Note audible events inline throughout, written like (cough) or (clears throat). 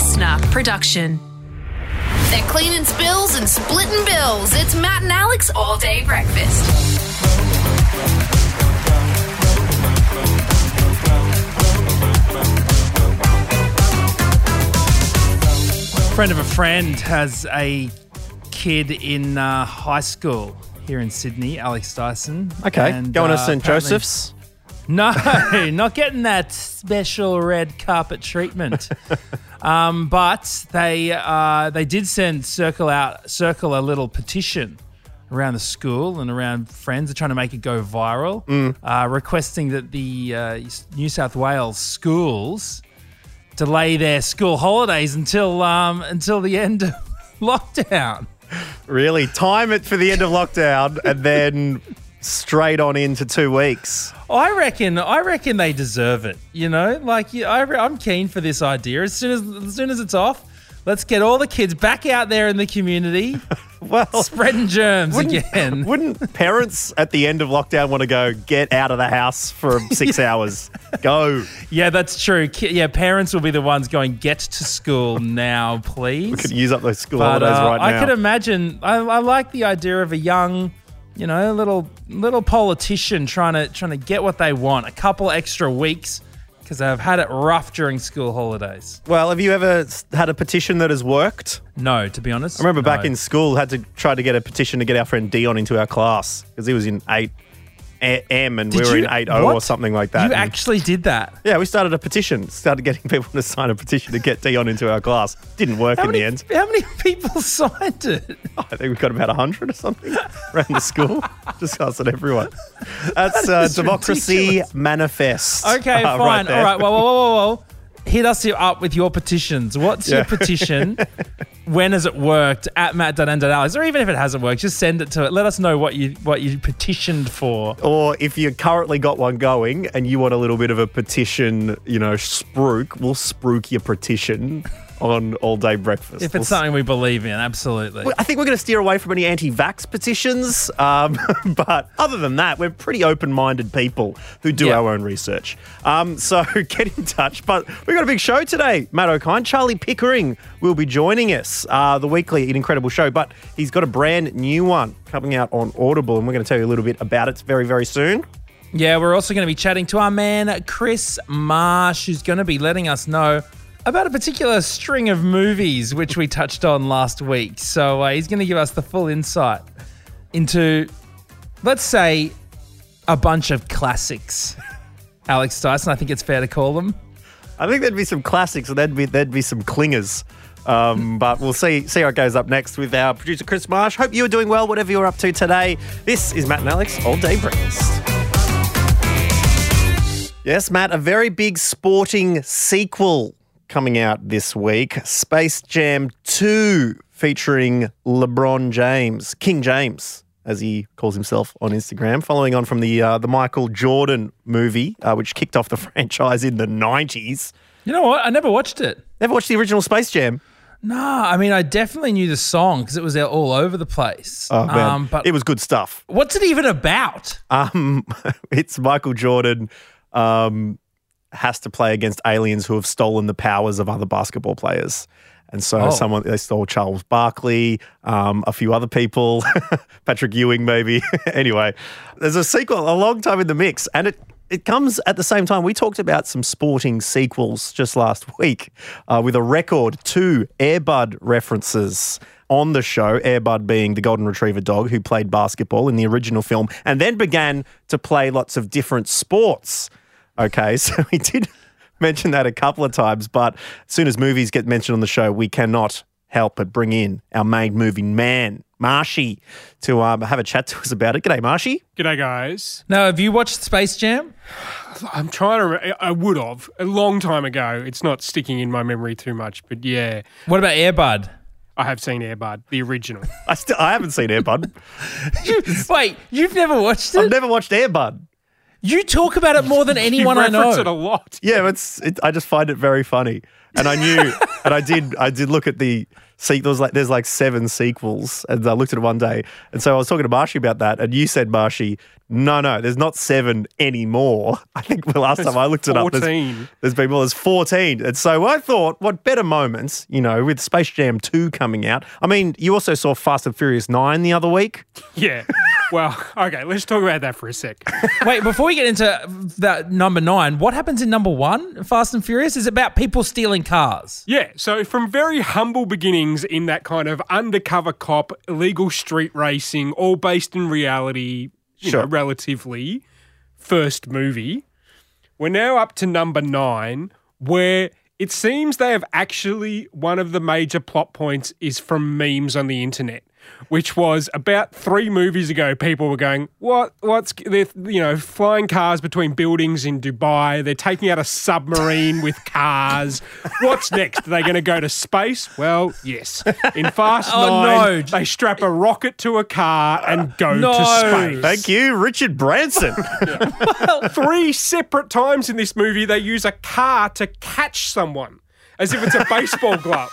listener production. They're cleaning spills and splitting bills. It's Matt and Alex all day breakfast. friend of a friend has a kid in uh, high school here in Sydney, Alex Dyson. Okay, And, going to uh, St. Joseph's. No, (laughs) not getting that special red carpet treatment. (laughs) um, but they uh, they did send circle out circle a little petition around the school and around friends. They're trying to make it go viral, Mm. uh, requesting that the uh, New South Wales schools delay their school holidays until um, until the end of (laughs) lockdown. Really, time it for the end of lockdown and then straight on into two weeks. I reckon. I reckon they deserve it. You know, like I, I'm keen for this idea. As soon as as soon as it's off, let's get all the kids back out there in the community, (laughs) Well, spreading germs wouldn't, again. (laughs) wouldn't parents at the end of lockdown want to go get out of the house for (laughs) six hours? Go. yeah, that's true. Ki- Yeah, parents will be the ones going, "Get to school now, please." We could use up those school But holidays uh, right now. I could imagine. I, I like the idea of a young, you know, little little politician trying to trying to get what they want. A couple extra weeks because they've had it rough during school holidays. well, have you ever had a petition that has worked? No, to be honest. I remember back in school, had to try to get a petition to get our friend Dion into our class because he was in eight A- M and Did we were you- in eight O or something like that. You actually did that. yeah, we started a petition. Started getting people to sign a petition to get Dion into our class. Didn't work How in many, the end. how many people (laughs) signed it? I think we got about 100 or something (laughs) around the school. Just us and everyone. (laughs) That's uh, Democracy ridiculous. Manifest. Okay, Uh, fine. there. All right. Whoa, whoa, whoa, whoa, whoa. Hit us up with your petitions. What's your (laughs) petition? when has it worked? At matt.n.alex. Or even if it hasn't worked, just send it to it. Let us know what you what you petitioned for. Or if you currently got one going and you want a little bit of a petition, you know, spruik, we'll spruik your petition on all day breakfast. If We'll it's something we believe in, absolutely. I think we're going to steer away from any anti-vax petitions, um, (laughs) but other than that, we're pretty open-minded people who do Yeah. our own research. Um, so (laughs) get in touch. But we've got a big show today, Matt Okine. Charlie Pickering will be joining us. Uh, the weekly, an incredible show, but he's got a brand new one coming out on Audible, and we're going to tell you a little bit about it very, very soon. Yeah, we're also going to be chatting to our man, Chris Marsh, who's going to be letting us know about a particular string of movies which we touched on last week. So uh, he's going to give us the full insight into, let's say, a bunch of classics. (laughs) Alex Dyson, I think it's fair to call them. I think there'd be some classics, and there'd be there'd be some clingers. Um, but we'll see see how it goes up next with our producer Chris Marsh. Hope you are doing well, whatever you're up to today. This is Matt and Alex All Day Breakfast. Yes, Matt, a very big sporting sequel coming out this week. Space Jam 2 featuring LeBron James, King James, as he calls himself on Instagram, following on from the uh, the Michael Jordan movie, uh, which kicked off the (laughs) franchise in the 90s. You know what? I never watched it. Never watched the original Space Jam. Nah, I mean, I definitely knew the song because it was all over the place. Oh, man. Um, but it was good stuff. what's it even about? Um, (laughs) it's Michael Jordan um, has to play against aliens who have stolen the powers of other basketball players. And so Oh. someone they stole Charles Barkley, um, a few other people, (laughs) Patrick Ewing maybe. (laughs) anyway, there's a sequel a long time in the mix, and it it comes at the same time. We talked about some sporting sequels just last week uh, with a record two Airbud references on the show. Airbud being the golden retriever dog who played basketball in the original film and then began to play lots of different sports. Okay, (laughs) so we did mention that a couple of times, but as soon as movies get mentioned on the show, we cannot help but bring in our main movie man, Marshy, to um, have a chat to us about it. G'day, Marshy. G'day, guys. Now, have you watched Space Jam? I'm trying to. Re- I would have a long time ago. It's not sticking in my memory too much, but yeah, What about Airbud? I have seen Airbud, the original. (laughs) I still I haven't seen Airbud. (laughs) Wait, you've never watched it? I've never watched Airbud. You talk about it more than (laughs) You anyone I reference know. it a lot. Yeah, it's. It, I just find it very funny, and I knew, (laughs) and I did. I did look at the sequels. Like, there's like seven sequels, and I looked at it one day, and so I was talking to Marshy about that, and you said, Marshy, no, no, there's not seven anymore. (laughs) I think the last time I looked it up, there's, 14. there's been well, there's 14, and so I thought, what better moments, you know, with Space Jam 2 coming out. I mean, you also saw Fast and Furious 9 the other week. Yeah. Well, (laughs) okay, let's talk about that for a sec. Wait, before we get into that number nine, what happens in number one, Fast and Furious? Is about people stealing cars. Yeah, so from very humble beginnings in that kind of undercover cop, illegal street racing, all based in reality, you Sure. know, relatively, first movie, we're now up to number nine, where it seems they have actually, one of the major plot points is from memes on the internet. Which was about three movies ago. People were going, "What? What's they're you know flying cars between buildings in Dubai? They're taking out a submarine with cars. What's next? Are they going to go to space? Well, yes. In Fast (laughs) Oh, Nine, no. they strap a rocket to a car and go No. to space. Thank you, Richard Branson. (laughs) Well, (laughs) Three separate times in this movie, they use a car to catch someone as if it's a baseball glove.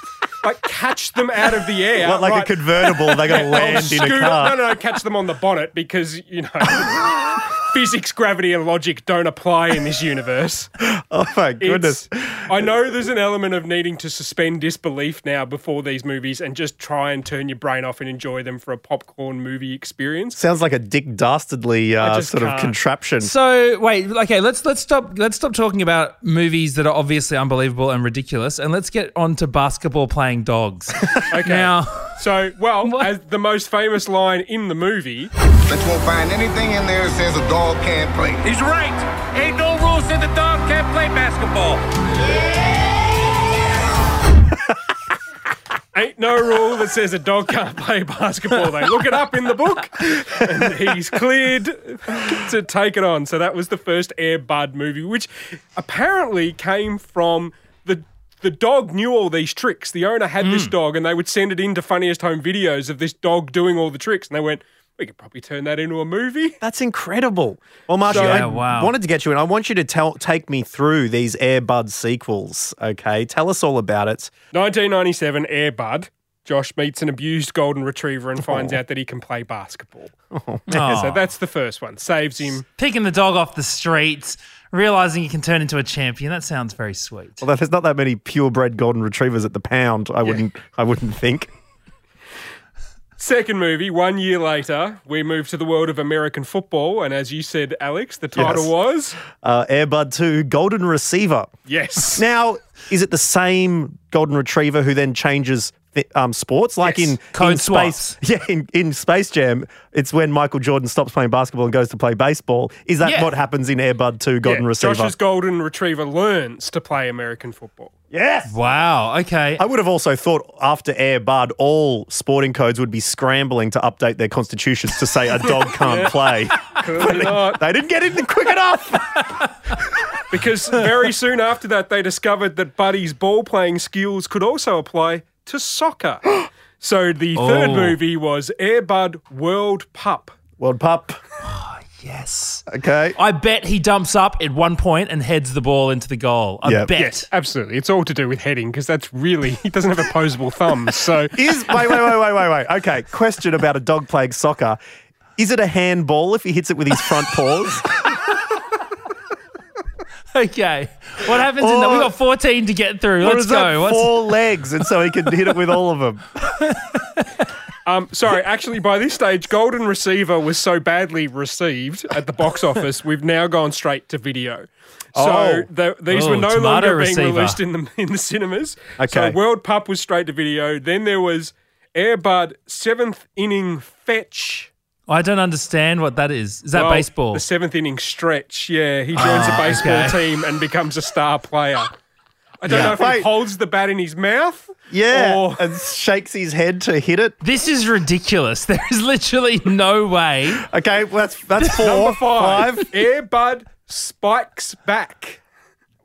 Like catch them out of the air. what, like right? a convertible, they got to (laughs) land in a car. No, no, no, catch them on the bonnet because, you know, (laughs) physics, gravity, and logic don't apply in this universe. (laughs) Oh my goodness. It's- I know there's an element of needing to suspend disbelief now before these movies and just try and turn your brain off and enjoy them for a popcorn movie experience. Sounds like a Dick Dastardly uh, sort of can't. contraption. So wait, okay, let's let's stop let's stop talking about movies that are obviously unbelievable and ridiculous, and let's get on to basketball playing dogs. (laughs) Okay. Now, So, well, What? as the most famous line in the movie, But you won't find anything in there that says a dog can't play. He's right. Ain't no rules said the dog can't play basketball. (laughs) ain't no rule that says a dog can't play basketball. They look it up in the book, and he's cleared to take it on. So that was the first Air Bud movie, which apparently came from the. Dog knew all these tricks. The owner had this hmm. dog, and they would send it into funniest home videos of this dog doing all the tricks. And they went, "We could probably turn that into a movie." That's incredible. Well, Marshy, Yeah, I wow. wanted to get you in. I want you to tell, take me through these Air Bud sequels. Okay, tell us all about it. 1997 Air Bud. Josh meets an abused golden retriever and finds oh. out that he can play basketball. oh, So that's the first one. Saves him. picking the dog off the streets, realizing he can turn into a champion. That sounds very sweet. Although there's not that many purebred golden retrievers at the pound. I wouldn't. I wouldn't think. Second movie, one year later, we move to the world of American football. And as you said, Alex, the title Yes. was Uh, Air Bud Two, Golden Receiver. Yes. Now, is it the same golden retriever who then changes th- um, sports? Like Yes. in, Code in Space, (laughs) yeah, in, in Space Jam, it's when Michael Jordan stops playing basketball and goes to play baseball. Is that Yeah. what happens in Air Bud Two, Golden Yeah, Receiver? Josh's golden retriever learns to play American football. yes. Wow. Okay. I would have also thought after Air Bud, all sporting codes would be scrambling to update their constitutions to say a dog (laughs) can't play. Clearly not. They didn't get in quick enough. (laughs) Because very soon after that, they discovered that Buddy's ball playing skills could also apply to soccer. (gasps) so the third Oh. movie was Air Bud World Pup. World Pup. (sighs) Oh yes. Okay. I bet he dumps up at one point and heads the ball into the goal. I Yeah. bet. Yes, absolutely. It's all to do with heading because that's really, he doesn't have opposable thumbs. So (laughs) Is wait, wait, wait, wait, wait, wait. Okay. Question about a dog playing soccer. Is it a handball if he hits it with his front paws? (laughs) Okay. What happens in that? We Or- got 14 to get through. Let's is that go. What's- four legs and so he can hit it with all of them? (laughs) Um, sorry, actually, by this stage, Golden Receiver was so badly received at the box (laughs) office, we've now gone straight to video. So Oh. the, these Oh, were no tomato longer receiver. being released in the in the cinemas. Okay. So World Pup was straight to video. Then there was Airbud seventh inning fetch. I don't understand what that is. Is that Well, baseball? The seventh inning stretch. Yeah, he joins ah, a baseball okay. team and becomes a star player. I don't Yeah. know if he holds the bat in his mouth. Yeah. Or- And shakes his head to hit it. This is ridiculous. (laughs) There is literally no way. Okay, well, that's that's (laughs) four. Number five, Five. Airbud spikes back.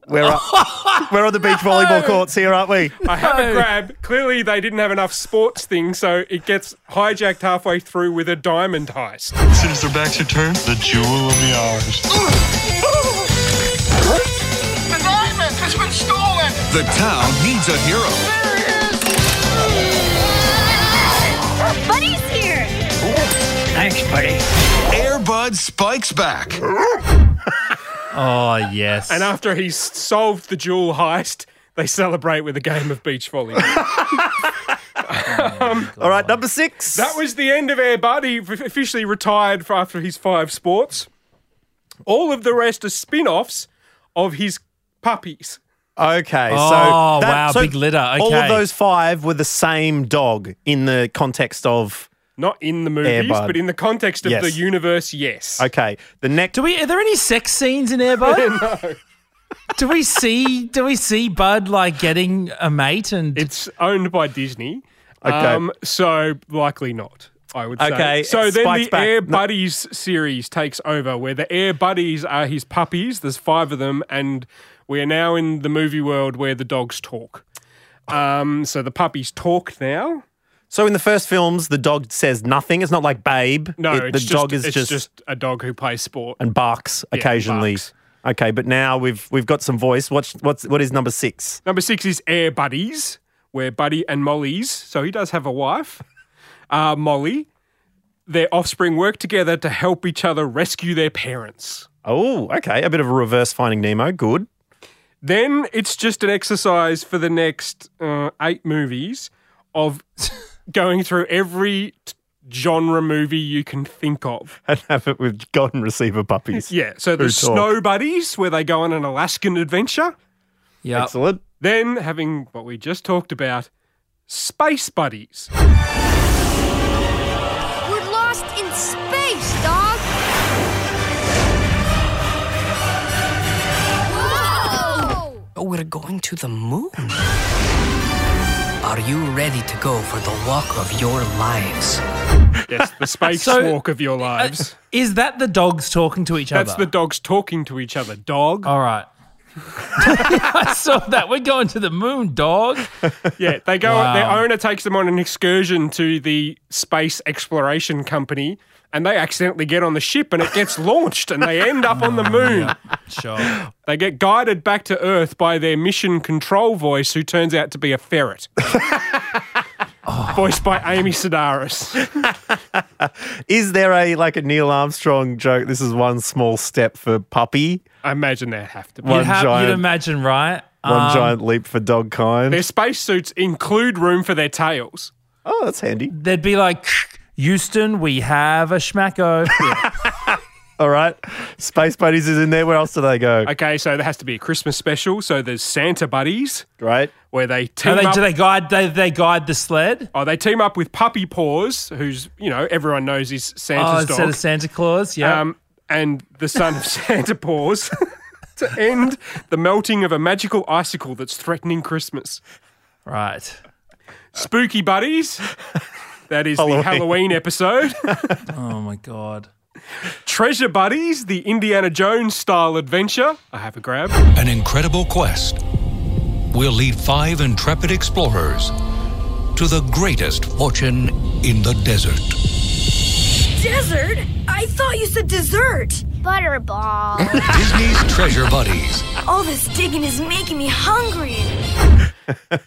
We're, up, (laughs) we're on the beach volleyball courts here, aren't we? I have No. a grab. Clearly, they didn't have enough sports things, so it gets hijacked halfway through with a diamond heist. As soon as their backs are turned, the jewel of the hours. The diamond has been stolen! The town needs a hero. Buddy's here! Thanks, buddy. Airbud spikes back. (laughs) Oh yes. And after he's solved the jewel heist, they celebrate with a game of beach volleyball. (laughs) Oh, um, all right, number six. that was the end of Air Bud. He officially retired for after his five sports. All of the rest are spin offs of his puppies. Okay, oh, so Oh, that- wow, so big litter. Okay. All of those five were the same dog in the context of. Not in the movies, Air Bud. but in the context of Yes. the universe, yes. Okay, the next. do we? Are there any sex scenes in Airbud? (laughs) no. Do we see? Do we see Bud like getting a mate and? It's owned by Disney. Okay. Um, so likely not. I would say. Okay, So then the back. Air No- Buddies series takes over, where the Air Buddies are his puppies. There's five of them, and we are now in the movie world where the dogs talk. Um, so the puppies talk now. So in the first films, the dog says nothing. It's not like Babe. No, It- it's the just, dog is it's just, just a dog who plays sport. and barks Yeah, occasionally. barks. Okay, but now we've we've got some voice. What's what's what is number six? Number six is Air Buddies, where Buddy and Molly's, so he does have a wife, uh, Molly, their offspring work together to help each other rescue their parents. Oh, okay, a bit of a reverse Finding Nemo. Good. Then it's just an exercise for the next uh, eight movies of (laughs) going through every t- genre movie you can think of. And have it with golden receiver puppies. Yeah, so Who there's. Snow Buddies, where they go on an Alaskan adventure. yeah. Excellent. Then having what we just talked about, Space Buddies. We're lost in space, dog! Whoa! We're going to the moon. Are you ready to go for the walk of your lives? Yes, the (laughs) space So- walk of your uh, lives. Is that the dogs talking to each other? That's other? the dogs talking to each other. Dog. All right. (laughs) I saw that. We're going to the moon, dog. Yeah, they go. Wow. Their owner takes them on an excursion to the space exploration company, and they accidentally get on the ship, and it gets launched, and they end up on the (laughs) moon. Sure. They get guided back to Earth by their mission control voice, who turns out to be a ferret. (laughs) Voiced by Amy Sedaris. (laughs) Is there a like a Neil Armstrong joke? This is one small step for puppy, I imagine there have to be. One You'd, have, giant- you'd imagine, right? one Um, giant leap for dog kind. Their spacesuits include room for their tails. Oh, that's handy. They'd be like, Houston, we have a schmacko. (laughs) All right, Space Buddies is in there. Where else do they go? Okay, so there has to be a Christmas special. So there's Santa Buddies, Right. where they Do team they, up. do they guide? They, they guide the sled? Oh, they team up with Puppy Paws, who's you know everyone knows is Oh, Santa's instead dog, of Santa Claus, yeah. um, and the son of (laughs) Santa Paws, (laughs) to end the melting of a magical icicle that's threatening Christmas. right. Spooky Buddies, that is Halloween. the Halloween episode. (laughs) Oh my god. Treasure Buddies, the Indiana Jones style adventure. I have a grab. An incredible quest We'll lead five intrepid explorers to the greatest fortune in the desert. Desert? I thought you said dessert! Butterball. (laughs) Disney's Treasure Buddies. All this digging is making me hungry. (laughs)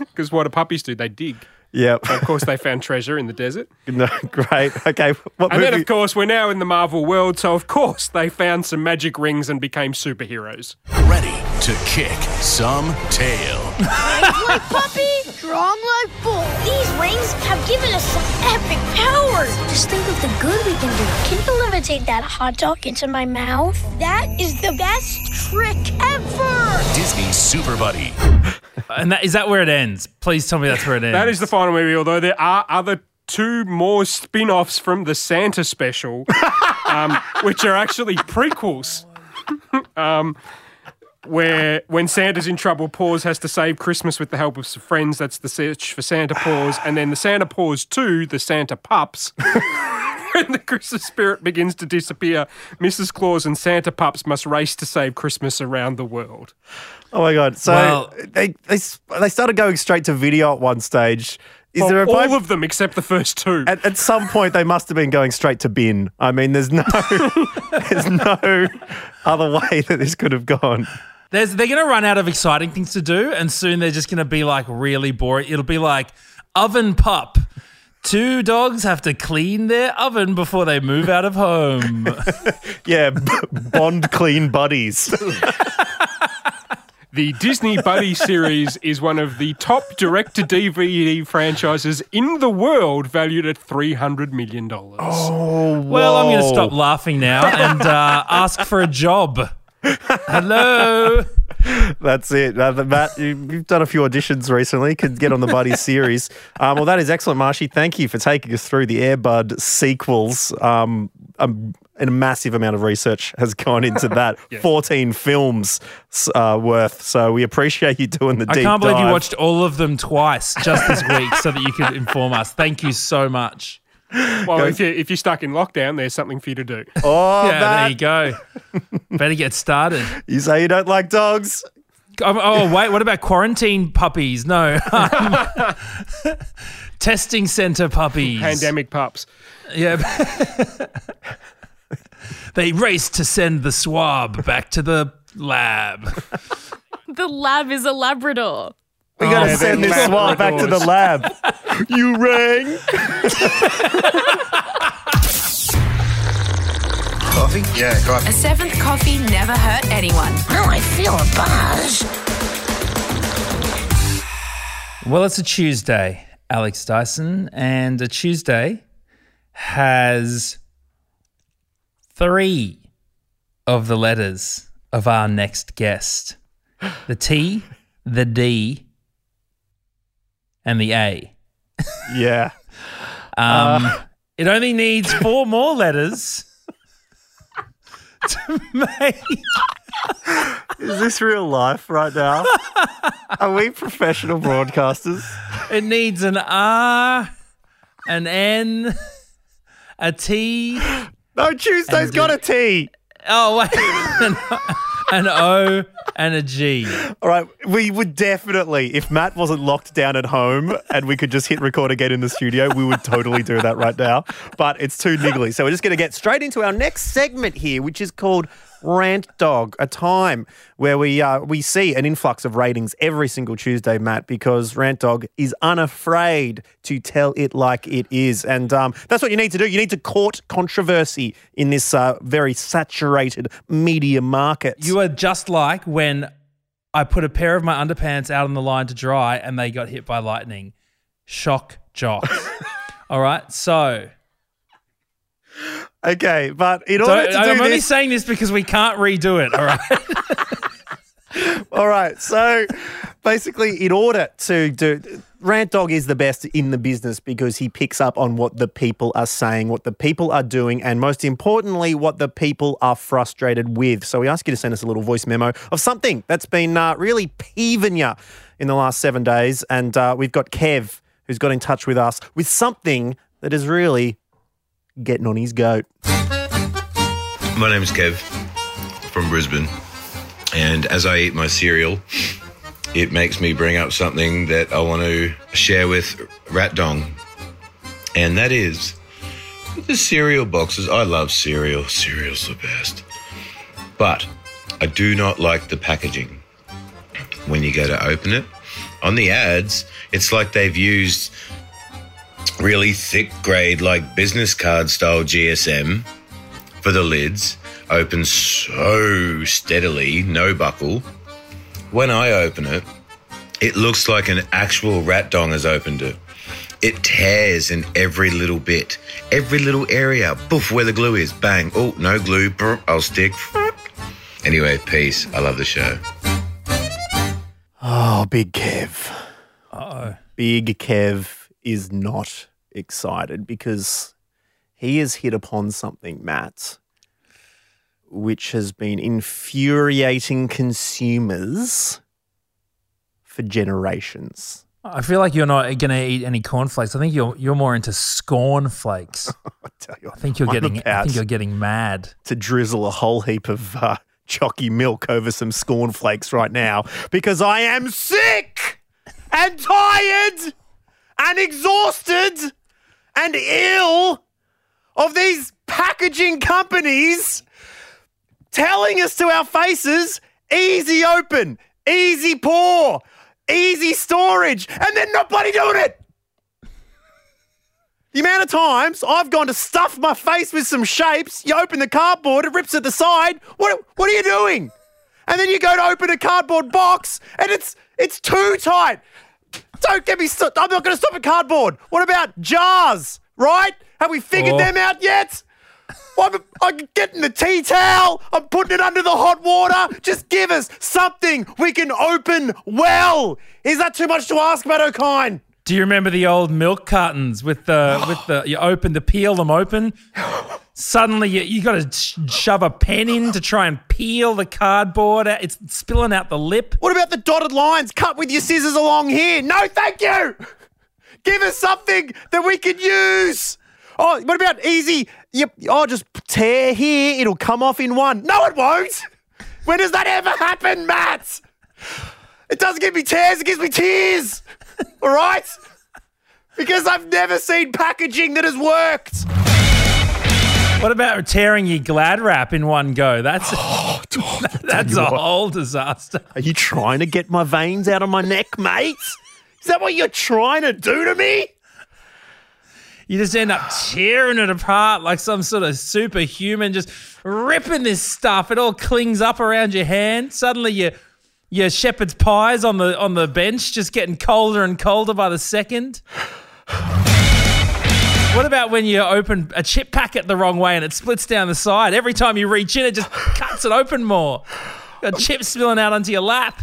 Because what do puppies do? They dig. Yep. Of course, they found treasure in the desert. (laughs) no, great. Okay. What And movie? then, of course, we're now in the Marvel world, so of course they found some magic rings and became superheroes. Ready to kick some tail. (laughs) like puppy, strong like bull. These rings have given us some epic powers. Just think of the good we can do. Can you levitate that hot dog into my mouth? That is the best trick ever. Disney Super Buddy. And that is that where it ends? Please tell me that's where it ends. That is the final movie, although there are other two more spin offs from the Santa special, (laughs) um, which are actually prequels. (laughs) um, where when Santa's in trouble, Paws has to save Christmas with the help of some friends. That's the search for Santa Paws. And then the Santa Paws 2, the Santa Pups, (laughs) (laughs) when the Christmas spirit begins to disappear, Mrs. Claus and Santa pups must race to save Christmas around the world. Oh my god! So Well- they they they started going straight to video at one stage. Is Well, there a all point- of them except the first two? at, at some point they must have been going straight to bin. I mean, there's no (laughs) there's no other way that this could have gone. There's, they're going to run out of exciting things to do, and soon they're just going to be like really boring. It'll be like oven pup. Two dogs have to clean their oven before they move out of home. (laughs) Yeah, b- Bond clean buddies. The Disney Buddy series is one of the top direct to DVD franchises in the world, valued at $300 million. Oh, well, I'm going to stop laughing now and uh, ask for a job. Hello. (laughs) That's it. Uh, Matt, you, you've done a few auditions recently. Could get on the Buddy (laughs) series. Um, well, that is excellent, Marshy. Thank you for taking us through the Airbud sequels. Um, and a massive amount of research has gone into (laughs) that. 14 films uh, worth. So we appreciate you doing the I deep can't believe you watched all of them twice just this week so that you could inform us. Thank you so much. Well, if you're, if you're stuck in lockdown, there's something for you to do. (laughs) Oh, yeah, Matt, there you go. Better get started. you say you don't like dogs? Um, oh, wait, what about quarantine puppies? No. (laughs) Testing center puppies. Pandemic pups. Yeah. (laughs) they race to send the swab back to the lab. The lab is a Labrador. We got to Oh, send they're this swab back to the lab. (laughs) you rang. Coffee? Yeah, coffee. A seventh coffee never hurt anyone. Oh, I feel a buzz. Well, it's a Tuesday, Alex Dyson, and a Tuesday has three of the letters of our next guest the T, the D, and the A. Yeah. Um, it only needs four more letters to make. Is this real life right now? Are we professional broadcasters? It needs an R, an N, a T. No, Tuesday's got a T. Oh wait, an, (laughs) an O and a G. All right, we would definitely, if Matt wasn't locked down at home and we could just hit record again in the studio, we would totally do that right now. But it's too niggly. So we're just going to get straight into our next segment here, which is called Rant Dog, a time where we uh, we see an influx of ratings every single Tuesday, Matt, because Rant Dog is unafraid to tell it like it is, and um, that's what you need to do. You need to court controversy in this uh, very saturated media market. You are just like when I put a pair of my underpants out on the line to dry and they got hit by lightning. Shock jock. (laughs) All right, so Okay, but in order to do I'm only saying this because we can't redo it. All right. (laughs) (laughs) all right. So basically, in order to do, Rant Dog is the best in the business because he picks up on what the people are saying, what the people are doing, and most importantly, what the people are frustrated with. So we ask you to send us a little voice memo of something that's been uh, really peeving you in the last seven days, and uh, we've got Kev who's got in touch with us with something that is really getting on his goat. My name's Kev from Brisbane, and as I eat my cereal, it makes me bring up something that I want to share with Rat Dong, and that is the cereal boxes. I love cereal, cereal's the best, but I do not like the packaging. When you go to open it, on the ads, it's like they've used really thick grade, like business card style GSM for the lids, open so steadily, no buckle. When I open it, it looks like an actual rat dong has opened it. It tears in every little bit, every little area. Boof, where the glue is. Bang. Oh, no glue. Brr, I'll stick. Anyway, peace. I love the show. Oh, Big Kev. Uh-oh. Big Kev is not excited because he has hit upon something, Matt, which has been infuriating consumers for generations. I feel like you're not going to eat any cornflakes. I think you're you're more into scorn flakes. (laughs) I tell you, I think you're I'm getting. I think you're getting mad. to drizzle a whole heap of uh, chalky milk over some scorn flakes right now because I am sick and tired and exhausted and ill of these packaging companies telling us to our faces easy open, easy pour, easy storage, and they're not bloody doing it. The amount of times I've gone to stuff my face with some shapes, you open the cardboard, it rips at the side. What, what are you doing? And then you go to open a cardboard box and it's it's too tight. Don't get me st- I'm not going to stop at cardboard. What about jars, right? Have we figured Oh. them out yet? I'm, I'm getting the tea towel. I'm putting it under the hot water. Just give us something we can open well. Is that too much to ask, Matt Okine? Do you remember the old milk cartons with the (gasps) with the you open to peel them open? (gasps) Suddenly you you got to sh- shove a pen in to try and peel the cardboard. out. It's spilling out the lip. What about the dotted lines cut with your scissors along here? No, thank you. Give us something that we can use. Oh, what about easy? Yep. Oh, just tear here. It'll come off in one. No, it won't. When does that ever happen, Matt? It doesn't give me tears. It gives me tears. (laughs) All right. Because I've never seen packaging that has worked. What about tearing your glad wrap in one go? That's (gasps) oh, (laughs) that's a what. whole disaster. Are you trying to get my veins out of my neck, mate? Is that what you're trying to do to me? You just end up tearing it apart like some sort of superhuman, just ripping this stuff. It all clings up around your hand. Suddenly, your your shepherd's pies on the on the bench just getting colder and colder by the second. What about when you open a chip packet the wrong way and it splits down the side? Every time you reach in, it just cuts it open more. Got chips spilling out onto your lap.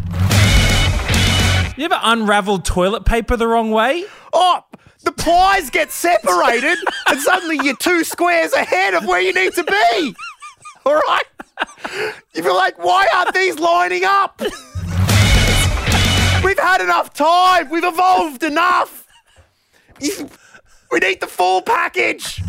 You ever unraveled toilet paper the wrong way? Oh, the pies get separated, (laughs) and suddenly you're two squares ahead of where you need to be. All right? You feel like, why aren't these lining up? We've had enough time. We've evolved enough. You- We need the full package.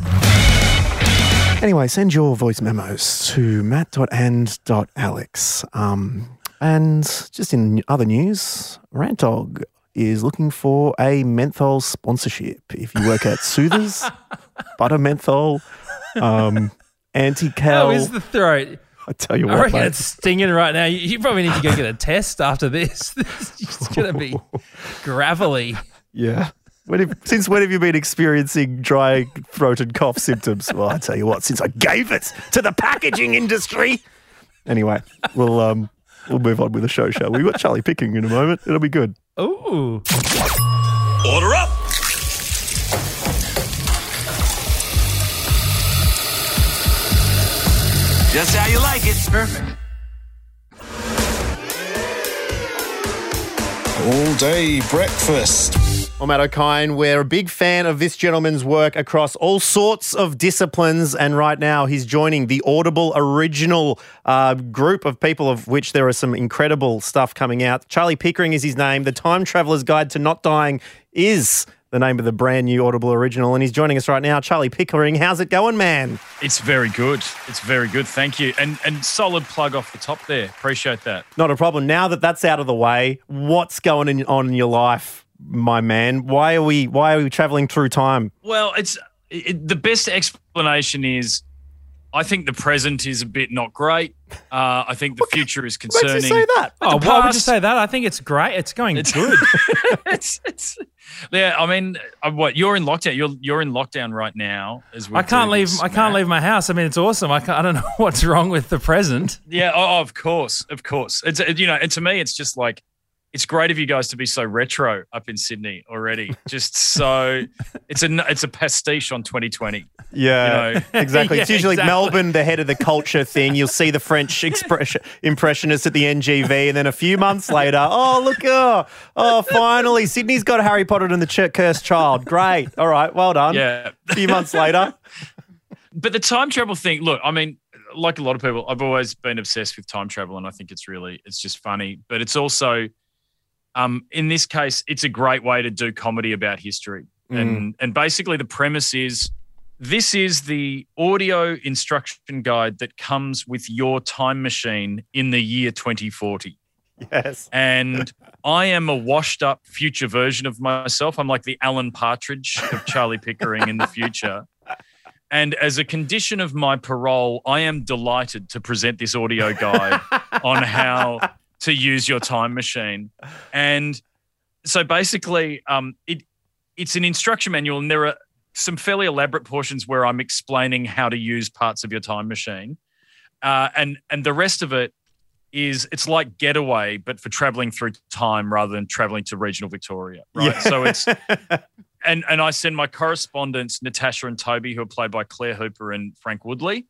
Anyway, send your voice memos to matt.and.alex. Um, and just in other news, Rant Dog is looking for a menthol sponsorship. If you work at Soothers, (laughs) Butter Menthol, um, Anti How is the throat? I tell you I what, reckon mate. it's stinging right now. You, you probably need to go get a test after this. (laughs) This is (laughs) going to be gravelly. Yeah. When have, since when have you been experiencing dry throat and cough symptoms? Well, I tell you what, since I gave it to the packaging industry. Anyway, we'll um we'll move on with the show, shall we? We've got Charlie Pickering in a moment. It'll be good. Ooh. Order up. Just how you like it. Perfect. All day breakfast. Well, Matt Okine, we're a big fan of this gentleman's work across all sorts of disciplines. And right now, he's joining the Audible original uh, group of people, of which there are some incredible stuff coming out. Charlie Pickering is his name. The Time Traveler's Guide to Not Dying is the name of the brand new Audible original. And he's joining us right now. Charlie Pickering, how's it going, man? It's very good. It's very good. Thank you. And and solid plug off the top there. Appreciate that. Not a problem. Now that that's out of the way, what's going in, on in your life, my man? Why are we Why are we traveling through time? Well, it's it, the best explanation is I think the present is a bit not great. Uh, I think the future is makes you concerning. say that? But Oh, the why would you say that? I think it's great. It's going good. (laughs) it's, it's, yeah, I mean, uh, what you're in lockdown. You're you're in lockdown right now. As we I can't leave. this, I can't Matt. leave my house. I mean, it's awesome. I, can't, I don't know (laughs) what's wrong with the present. Yeah, oh, of course, of course. It's you know, and to me, it's just like it's great of you guys to be so retro up in Sydney already. (laughs) Just so it's a it's a pastiche on 2020. Yeah, You know? (laughs) exactly. it's (laughs) usually exactly. Melbourne, the head of the culture thing. You'll see the French expression, impressionist at the NGV, and then a few months later, oh look, oh, oh, finally, Sydney's got Harry Potter and the Ch- Cursed Child. Great. All right, well done. Yeah. A few months later, But the time travel thing, look, I mean, like a lot of people, I've always been obsessed with time travel, and I think it's really it's just funny. But it's also Um, in this case, it's a great way to do comedy about history. And and basically the premise is this is the audio instruction guide that comes with your time machine in the year 2040. Yes. And I am a washed up future version of myself. I'm like the Alan Partridge of Charlie Pickering in the future. And as a condition of my parole, I am delighted to present this audio guide on how to use your time machine. And so basically, um, it it's an instruction manual, and there are some fairly elaborate portions where I'm explaining how to use parts of your time machine, uh, and and the rest of it is it's like Getaway, but for traveling through time rather than traveling to regional Victoria, right? Yeah. So it's (laughs) and and I send my correspondents Natasha and Toby, who are played by Claire Hooper and Frank Woodley,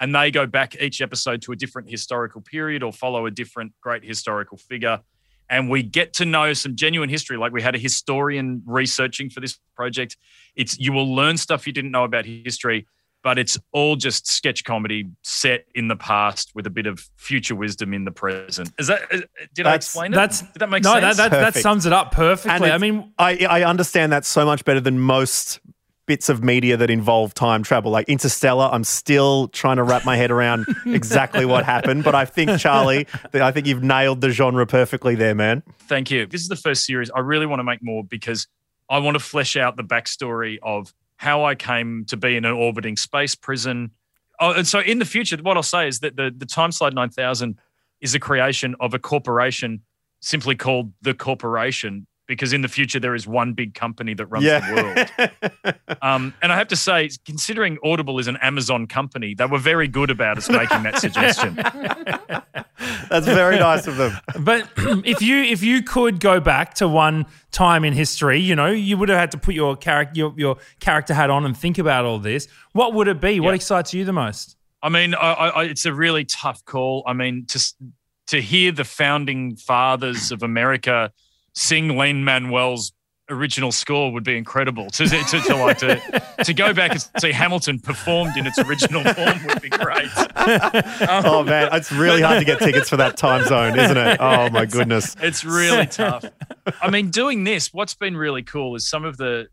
and they go back each episode to a different historical period or follow a different great historical figure. And we get to know some genuine history. Like we had a historian researching for this project. It's you will learn stuff you didn't know about history, but it's all just sketch comedy set in the past with a bit of future wisdom in the present. Is that? uh, Did I That's- explain it? That's did that make no, sense? that, that, that sums it up perfectly. And I mean, I, I understand that so much better than most bits of media that involve time travel. Like Interstellar, I'm still trying to wrap my head around (laughs) exactly what happened. But I think, Charlie, I think you've nailed the genre perfectly there, man. Thank you. This is the first series. I really want to make more because I want to flesh out the backstory of how I came to be in an orbiting space prison. Oh, and so in the future, what I'll say is that the, the Time Slide 9000 is a creation of a corporation simply called the corporation because in the future there is one big company that runs the world. (laughs) Um, and I have to say, considering Audible is an Amazon company, they were very good about us making that suggestion. (laughs) That's very nice of them. but (clears throat) if you if you could go back to one time in history, you know, you would have had to put your character your, your character hat on and think about all this. What would it be? What excites you the most? I mean, I, I, I- it's a really tough call. I mean, to to hear the founding fathers of America sing Lin Manuel's original score would be incredible. To, to, to like to (laughs) to go back and see Hamilton performed in its original form would be great. (laughs) oh, man. It's really hard to get tickets for that time zone, isn't it? (laughs) Oh, my goodness. It's really tough. I mean, doing this, what's been really cool is some of the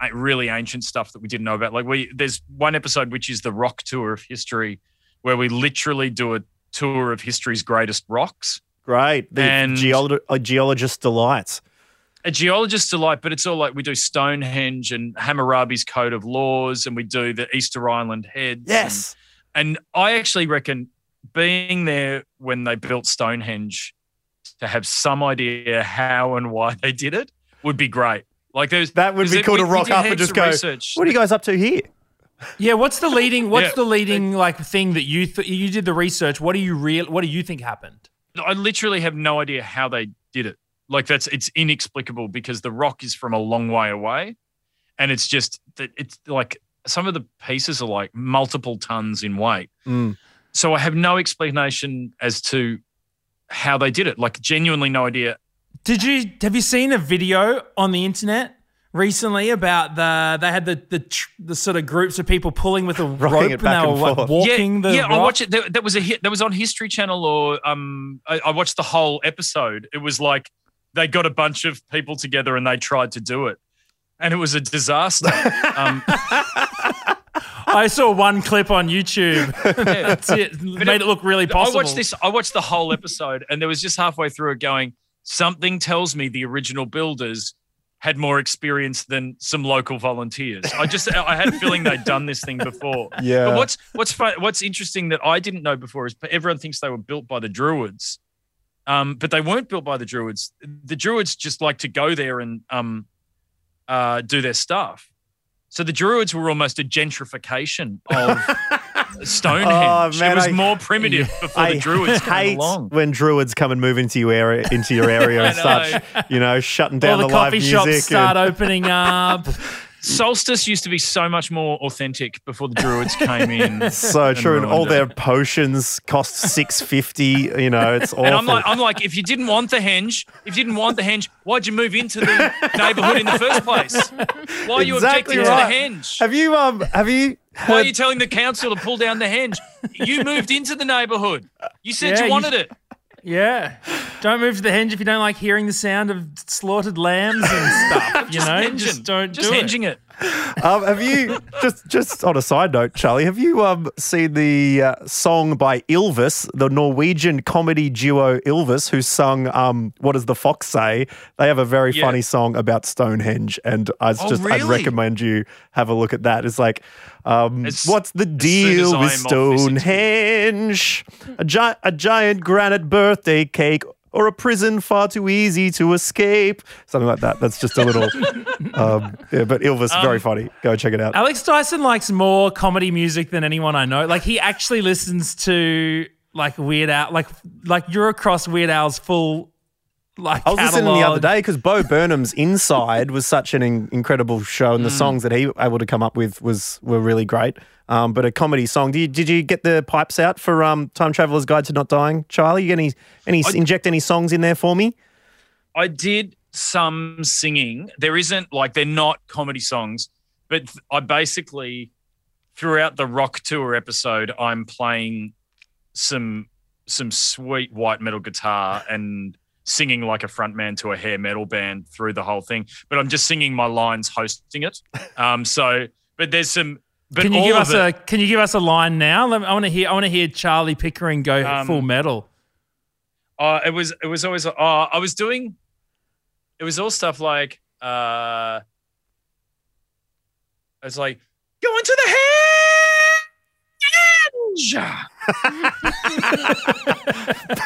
uh, really ancient stuff that we didn't know about. Like we, there's one episode which is the rock tour of history, where we literally do a tour of history's greatest rocks. Great. The And- geolo- a geologist's delights. A geologist delight, but it's all like we do Stonehenge and Hammurabi's Code of Laws, and we do the Easter Island heads. Yes. And, and I actually reckon being there when they built Stonehenge to have some idea how and why they did it would be great. Like there's That would be it- cool we- to rock up and just go, research. what are you guys up to here? Yeah, what's the leading? What's Yeah. the leading like thing that you th- you did the research? What do you real? What do you think happened? I literally have no idea how they did it. Like that's it's inexplicable because the rock is from a long way away, and it's just that it's like some of the pieces are like multiple tons in weight. Mm. So I have no explanation as to how they did it. Like genuinely no idea. Did you have you seen a video on the internet recently about the they had the the, the sort of groups of people pulling with a (laughs) rope and back they were and like, forth. walking yeah, the yeah. I watched it. That, that was a hit. That was on History Channel, or um, I, I watched the whole episode. It was like they got a bunch of people together and they tried to do it, and it was a disaster. (laughs) um, I saw one clip on YouTube. (laughs) That's it. But Made it look really possible. I watched this. I watched the whole episode, and there was just halfway through it going. Something tells me the original builders had more experience than some local volunteers. I just I had a feeling they'd done this thing before. (laughs) Yeah. But what's what's fun, what's interesting that I didn't know before is everyone thinks they were built by the Druids, um, but they weren't built by the Druids. The Druids just like to go there and um, uh, do their stuff. So the Druids were almost a gentrification of (laughs) Stonehenge. Oh, man, it was I- more primitive (laughs) before I the Druids came hate along. when druids come and move into your area, into your area (laughs) and I such. You know, shutting All down the the, live coffee music. shops start and- opening up. (laughs) Solstice used to be so much more authentic before the Druids came in. so true, and all ruined their it. potions cost six fifty. You know, it's awful. And I'm like, I'm like, if you didn't want the henge, if you didn't want the henge, why'd you move into the neighbourhood in the first place? Why are you Exactly objecting right. to the henge? have you um have you Why are you telling the council to pull down the henge? You (laughs) moved into the neighbourhood. You said Yeah, you you- wanted it. Yeah. Don't move to the henge if you don't like hearing the sound of slaughtered lambs and stuff. (laughs) you Just know, hinging. just don't Just do hinging it. Um, have you just just on a side note, Charlie? Have you um, seen the uh, song by Ylvis, the Norwegian comedy duo Ylvis, who sung um, "What Does the Fox Say"? They have a very Yeah. funny song about Stonehenge, and I Oh, just I'd recommend you have a look at that. It's like, um, As- what's the deal with off this interview. Stonehenge? A, gi- a giant granite birthday cake. Or a prison far too easy to escape, something like that. That's just a little, (laughs) um, yeah. But Ylvis, very Um, funny. Go check it out. Alex Dyson likes more comedy music than anyone I know. Like he actually listens to like Weird Al, like like you're across Weird Al's full like. I was listening the other day because Bo Burnham's Inside was such an in- incredible show, Mm. and the songs that he was able to come up with was were really great. Um, but a comedy song. Did you, did you get the pipes out for um, Time Traveler's Guide to Not Dying, Charlie? You get any any inject any songs in there for me? I did some singing. There isn't like they're not comedy songs, but th- I basically throughout the rock tour episode, I'm playing some some sweet white metal guitar and singing like a frontman to a hair metal band through the whole thing. But I'm just singing my lines, hosting it. (laughs) Um, so, but there's some. But Can you give us it- a Can you give us a line now? Let me- I want to hear. I want to hear Charlie Pickering go Um, full metal. Uh, it was it was always uh, I was doing it was all stuff like uh it's like going to the henge. (laughs)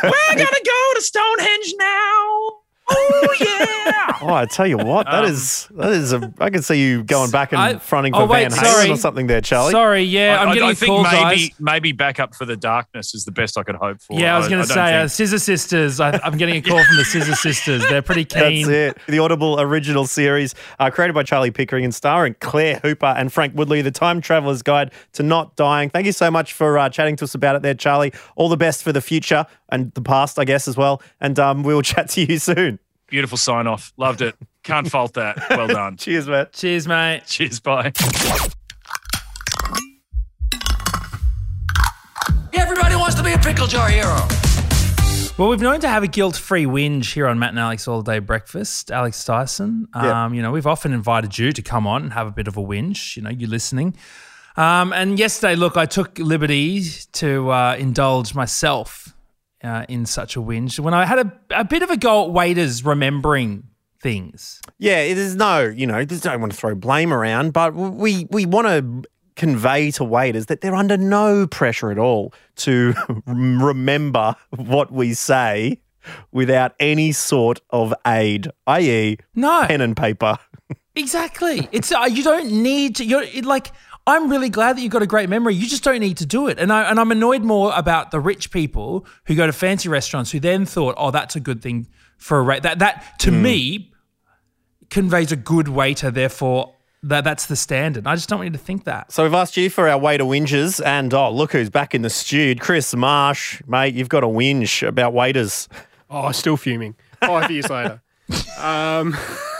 We're gonna go to Stonehenge now. Oh yeah. (laughs) Oh, I tell you what, that Um, is that is a. I can see you going back and I- fronting oh, for wait, Van Halen or something there, Charlie. Sorry, yeah, I, I'm I- getting I a think call, maybe guys. maybe backup for the darkness is the best I could hope for. Yeah, I was going to say uh, Scissor Sisters. I, I'm getting a call from the Scissor Sisters. They're pretty (laughs) keen. That's it. The Audible original series, uh, created by Charlie Pickering and starring Claire Hooper and Frank Woodley, The Time Traveler's Guide to Not Dying. Thank you so much for uh, chatting to us about it there, Charlie. All the best for the future and the past, I guess, as well. And um, we'll (laughs) chat to you soon. beautiful sign off. Loved it. Can't fault that. Well done. (laughs) Cheers, mate. Cheers, mate. Cheers. Bye. Everybody wants to be a pickle jar hero. Well, we've known to have a guilt-free whinge here on Matt and Alex All Day Breakfast. Alex Dyson, Yeah. um, you know, we've often invited you to come on and have a bit of a whinge. You know, you listening. Um, and yesterday, look, I took liberty to uh, indulge myself uh, in such a whinge when I had a, a bit of a go at waiters remembering things. Yeah, there's no, you know, just don't want to throw blame around, but we we want to convey to waiters that they're under no pressure at all to (laughs) remember what we say without any sort of aid, i.e., No. pen and paper. (laughs) Exactly. It's uh, you don't need to. You're it, like I'm really glad that you've got a great memory. You just don't need to do it. And I and I'm annoyed more about the rich people who go to fancy restaurants who then thought, oh, that's a good thing for a rate. That that to me conveys a good waiter. Therefore, that that's the standard. I just don't want you to think that. So we've asked you for our waiter whinges, and oh, look who's back in the stewed. Chris Marsh, mate, you've got a whinge about waiters. Oh, still fuming. Five years later. (laughs) Um, (laughs)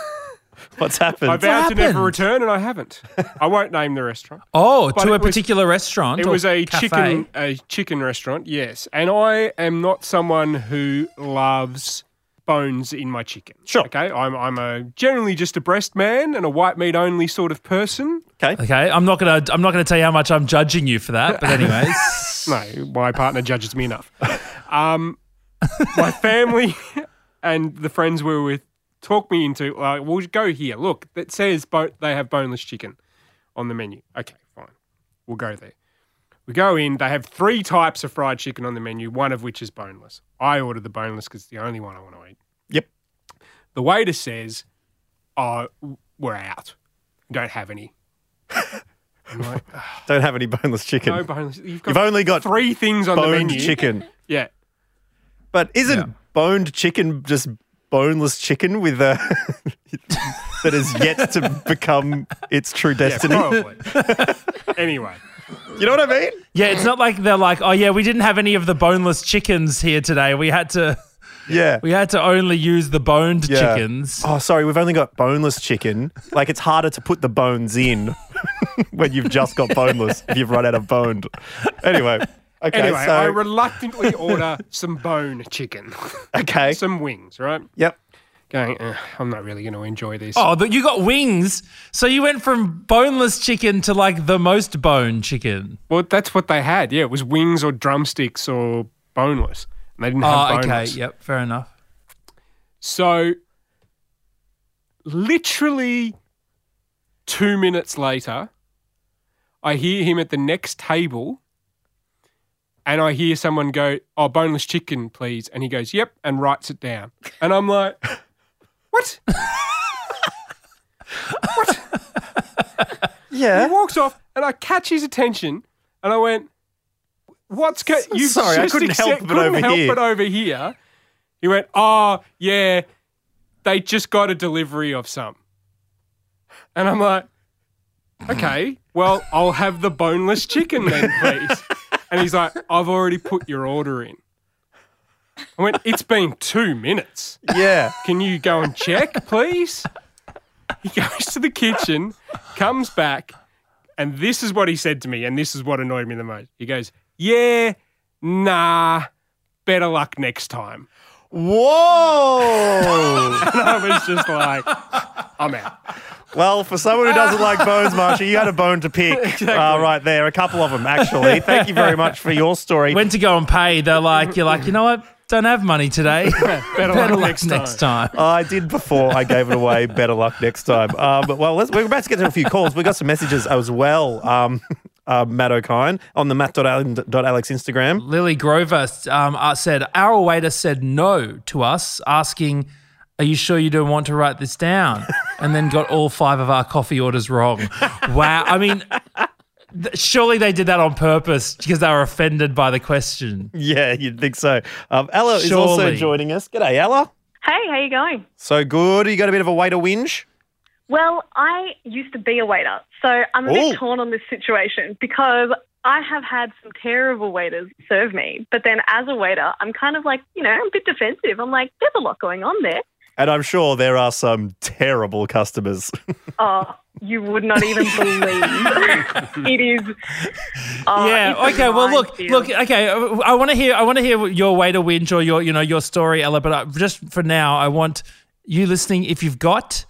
What's happened? I vowed to never return, and I haven't. I won't name the restaurant. (laughs) Oh, But to a it was- particular restaurant. It or was a cafe? chicken a chicken restaurant, yes. And I am not someone who loves bones in my chicken. Sure. Okay. I'm I'm a generally just a breast man and a white meat only sort of person. Okay. Okay, I'm not gonna I'm not gonna tell you how much I'm judging you for that. But (laughs) anyways, No, my partner judges me enough. Um, my family (laughs) and the friends we were with talked me into like, we'll go here. Look, it says bo- they have boneless chicken on the menu. Okay, fine. We'll go there. We go in. They have three types of fried chicken on the menu, one of which is boneless. I ordered the boneless because it's the only one I want to eat. Yep. The waiter says, "Oh, we're out. Don't have any." Like, (laughs) Don't have any boneless chicken. no boneless. You've, got You've only got three things on the boned menu. chicken. Yeah. But isn't Yeah. boned chicken just boneless chicken with uh, (laughs) that is yet to become its true Yeah, destiny? probably. (laughs) anyway, you know what I mean? yeah, it's not like they're like, oh yeah, we didn't have any of the boneless chickens here today. We had to Yeah. we had to only use the boned Yeah. chickens. Oh, sorry, we've only got boneless chicken. Like it's harder to put the bones in (laughs) when you've just got boneless if you've run out of boned. Anyway, Okay, anyway, so- I reluctantly order (laughs) some bone chicken. (laughs) Okay. some wings, right? Yep. Going, "Eh, I'm not really going to enjoy this. Oh, but you got wings. So you went from boneless chicken to like the most bone chicken. Well, that's what they had. Yeah, it was wings or drumsticks or boneless. And they didn't have Oh, okay. Yep. Fair enough. So, literally two minutes later, I hear him at the next table and I hear someone go, Oh, boneless chicken, please. And he goes, Yep, and writes it down. And I'm like, What? What?" Yeah. He walks off and I catch his attention and I went, What's go- you Sorry, I couldn't help accept- but couldn't over help here." but over here. He went, Oh, yeah, they just got a delivery of some. And I'm like, Okay, well, I'll have the boneless chicken then, please. (laughs) And he's like, I've already put your order in. I went, It's been two minutes. Yeah. Can you go and check, please? He goes to the kitchen, comes back, and this is what he said to me, and this is what annoyed me the most. He goes, Yeah, nah, better luck next time. Whoa! (laughs) And I was just like, I'm out. Well, for someone who doesn't like (laughs) bones, Marshy, you had a bone to pick uh, right there. A couple of them, actually. Thank you very much for your story. Went to go and pay. They're like, you're like, you know what? Don't have money today. (laughs) Better, luck, next, next time. time. I did before I gave it away. Better luck next time. Um, well, let's, we're about to get to a few calls. We got some messages as well. Um, (laughs) uh, Matt Okine on the matt.alex Instagram. Lily Grover um, uh, said, Our waiter said no to us, asking, Are you sure you don't want to write this down? And then got all five of our coffee orders wrong. (laughs) Wow. I mean, th- surely they did that on purpose because they were offended by the question. Yeah, you'd think so. Um, Ella is also joining us. G'day, Ella. Hey, how you going? So good. You got a bit of a waiter whinge? Well, I used to be a waiter, so I'm a Ooh. bit torn on this situation because I have had some terrible waiters serve me, but then as a waiter, I'm kind of like, you know, I'm a bit defensive. I'm like, there's a lot going on there. And I'm sure there are some terrible customers. (laughs) Oh, you would not even believe it is. (laughs) Oh, yeah. Okay. Well, look. minefield. Look. Okay. I want to hear. I want to hear your waiter whinge or your, you know, your story, Ella. But uh, just for now, I want you listening. If you've got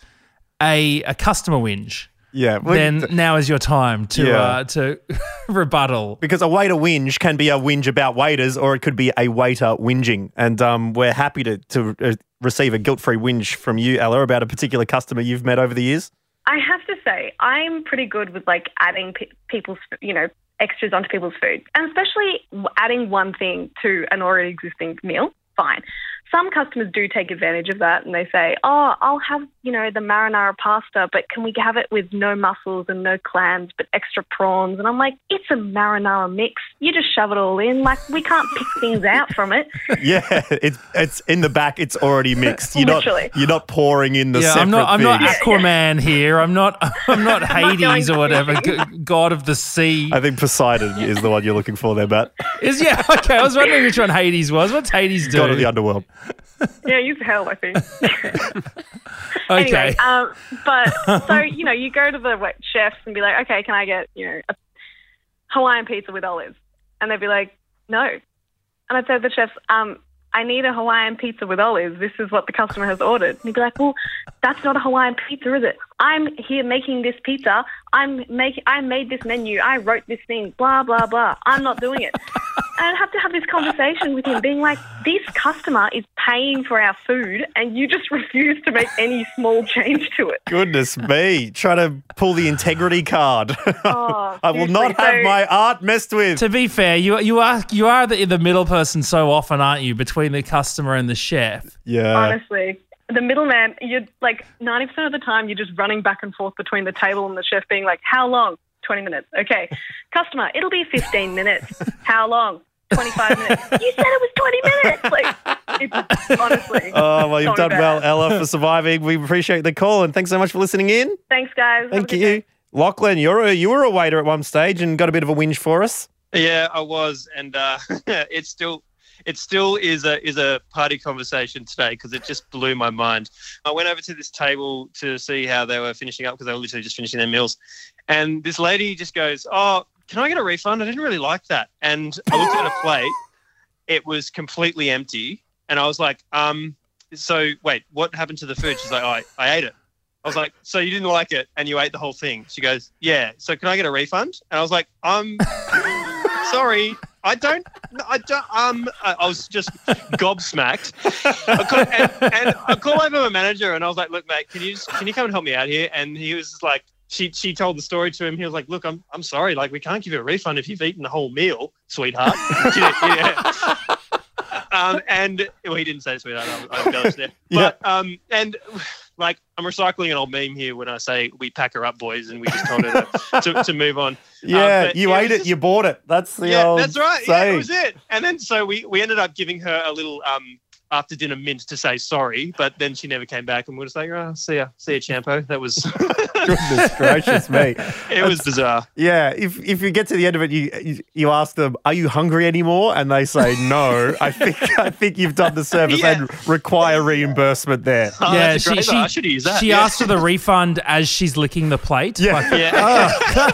a a customer whinge, yeah. well, then now is your time to Yeah. uh, to (laughs) rebuttal. Because a waiter whinge can be a whinge about waiters, or it could be a waiter whinging. And um, we're happy to, to uh, receive a guilt free whinge from you, Ella, about a particular customer you've met over the years. I have to say, I'm pretty good with like adding pe- people's, you know, extras onto people's food, and especially adding one thing to an already existing meal. Fine. Some customers do take advantage of that, and they say, "Oh, I'll have, you know, the marinara pasta, but can we have it with no mussels and no clams, but extra prawns?" And I'm like, "It's a marinara mix. You just shove it all in. Like we can't pick things out from it." (laughs) Yeah, it's it's in the back. It's already mixed. You're Literally. not you're not pouring in the yeah, separate I'm not. I'm not things. Aquaman here. I'm not. (laughs) I'm not (laughs) Hades or whatever. God of the sea. I think Poseidon is the one you're looking for there, Matt. Is yeah. Okay. I was wondering which one Hades was. What's Hades do? God of the underworld. (laughs) yeah, use hell, I think. (laughs) Okay. Anyway, um, but (laughs) so you know, you go to the chefs and be like, okay, can I get you know a Hawaiian pizza with olives? And they'd be like, no. And I'd say to the chefs, um, I need a Hawaiian pizza with olives. This is what the customer has ordered. And he'd be like, well, that's not a Hawaiian pizza, is it? I'm here making this pizza. I'm making. I made this menu. I wrote this thing. Blah blah blah. I'm not doing it. (laughs) And I'd have to have this conversation with him, being like, this customer is paying for our food, and you just refuse to make any small change to it. Goodness me, trying to pull the integrity card. (laughs) Oh, I will not seriously. have So- my art messed with. To be fair, you you are you are the, the middle person so often, aren't you, between the customer and the chef? Yeah. Honestly, the middleman, you're like 90% of the time, you're just running back and forth between the table and the chef, being like, how long? 20 minutes. Okay. (laughs) Customer, it'll be 15 minutes. How long? 25 minutes. You said it was 20 minutes. Like, it's honestly. (laughs) Oh well, you've so done bad. well, Ella, for surviving. We appreciate the call and thanks so much for listening in. Thanks, guys. Thank you, day. Lachlan. You're a you were a waiter at one stage and got a bit of a whinge for us. Yeah, I was, and uh, (laughs) it still it still is a is a party conversation today because it just blew my mind. I went over to this table to see how they were finishing up because they were literally just finishing their meals, and this lady just goes, "Oh, can I get a refund? I didn't really like that. And I looked at a plate. It was completely empty. And I was like, um, so wait, what happened to the food? She's like, oh, I, I ate it. I was like, so you didn't like it and you ate the whole thing? She goes, yeah. So can I get a refund? And I was like, I'm (laughs) sorry, I don't, I don't, um, I, I was just gobsmacked. I call, and, and I called over my manager and I was like, look, mate, can you just, can you come and help me out here? And he was like, she, she told the story to him. He was like, look, I'm, I'm sorry. Like, we can't give you a refund if you've eaten the whole meal, sweetheart. (laughs) yeah, yeah. Um, and well, he didn't say sweetheart. I'm, I'm jealous there. But um, and like I'm recycling an old meme here when I say we pack her up, boys, and we just told her to, to, to move on. (laughs) Yeah, Um, you ate it, you bought it. That's the yeah, old that's right. Yeah, saying. that was it. And then so we we ended up giving her a little um after dinner mint to say sorry, but then she never came back, and we were just like, oh, see ya, see ya, Champo. That was (laughs) Goodness gracious me. (laughs) it was bizarre. Yeah, if if you get to the end of it, you you, you ask them, "Are you hungry anymore?" and they say no. I think (laughs) I think you've done the service and require reimbursement there. Oh, yeah, she, she, she asked for the (laughs) refund as she's licking the plate. Yeah. Like, Yeah. "Oh,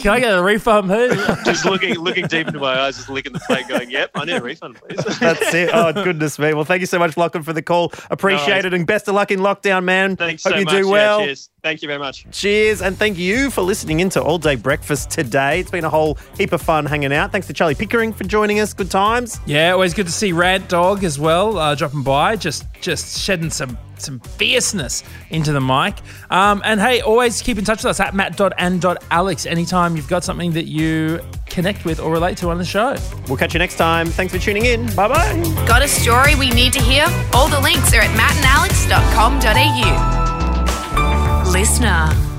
can I get a refund, please? just looking looking deep into my eyes, just licking the plate, going, "Yep, I need a refund, please." That's it. Oh goodness me. Well, thank you so much, Lachlan, for the call. Appreciate worries. it, and best of luck in lockdown, man. Thanks Hope so you much. do Yeah, well. cheers. Thank you very much. Cheers, and thank you for listening into All Day Breakfast today. It's been a whole heap of fun hanging out. Thanks to Charlie Pickering for joining us. Good times. Yeah, always good to see Rad Dog as well, uh, dropping by, just just shedding some some fierceness into the mic. Um, and hey, always keep in touch with us at matt.and.alex anytime you've got something that you connect with or relate to on the show. We'll catch you next time. Thanks for tuning in. Bye bye. Got a story we need to hear? All the links are at mattandalex.com.au. Listener.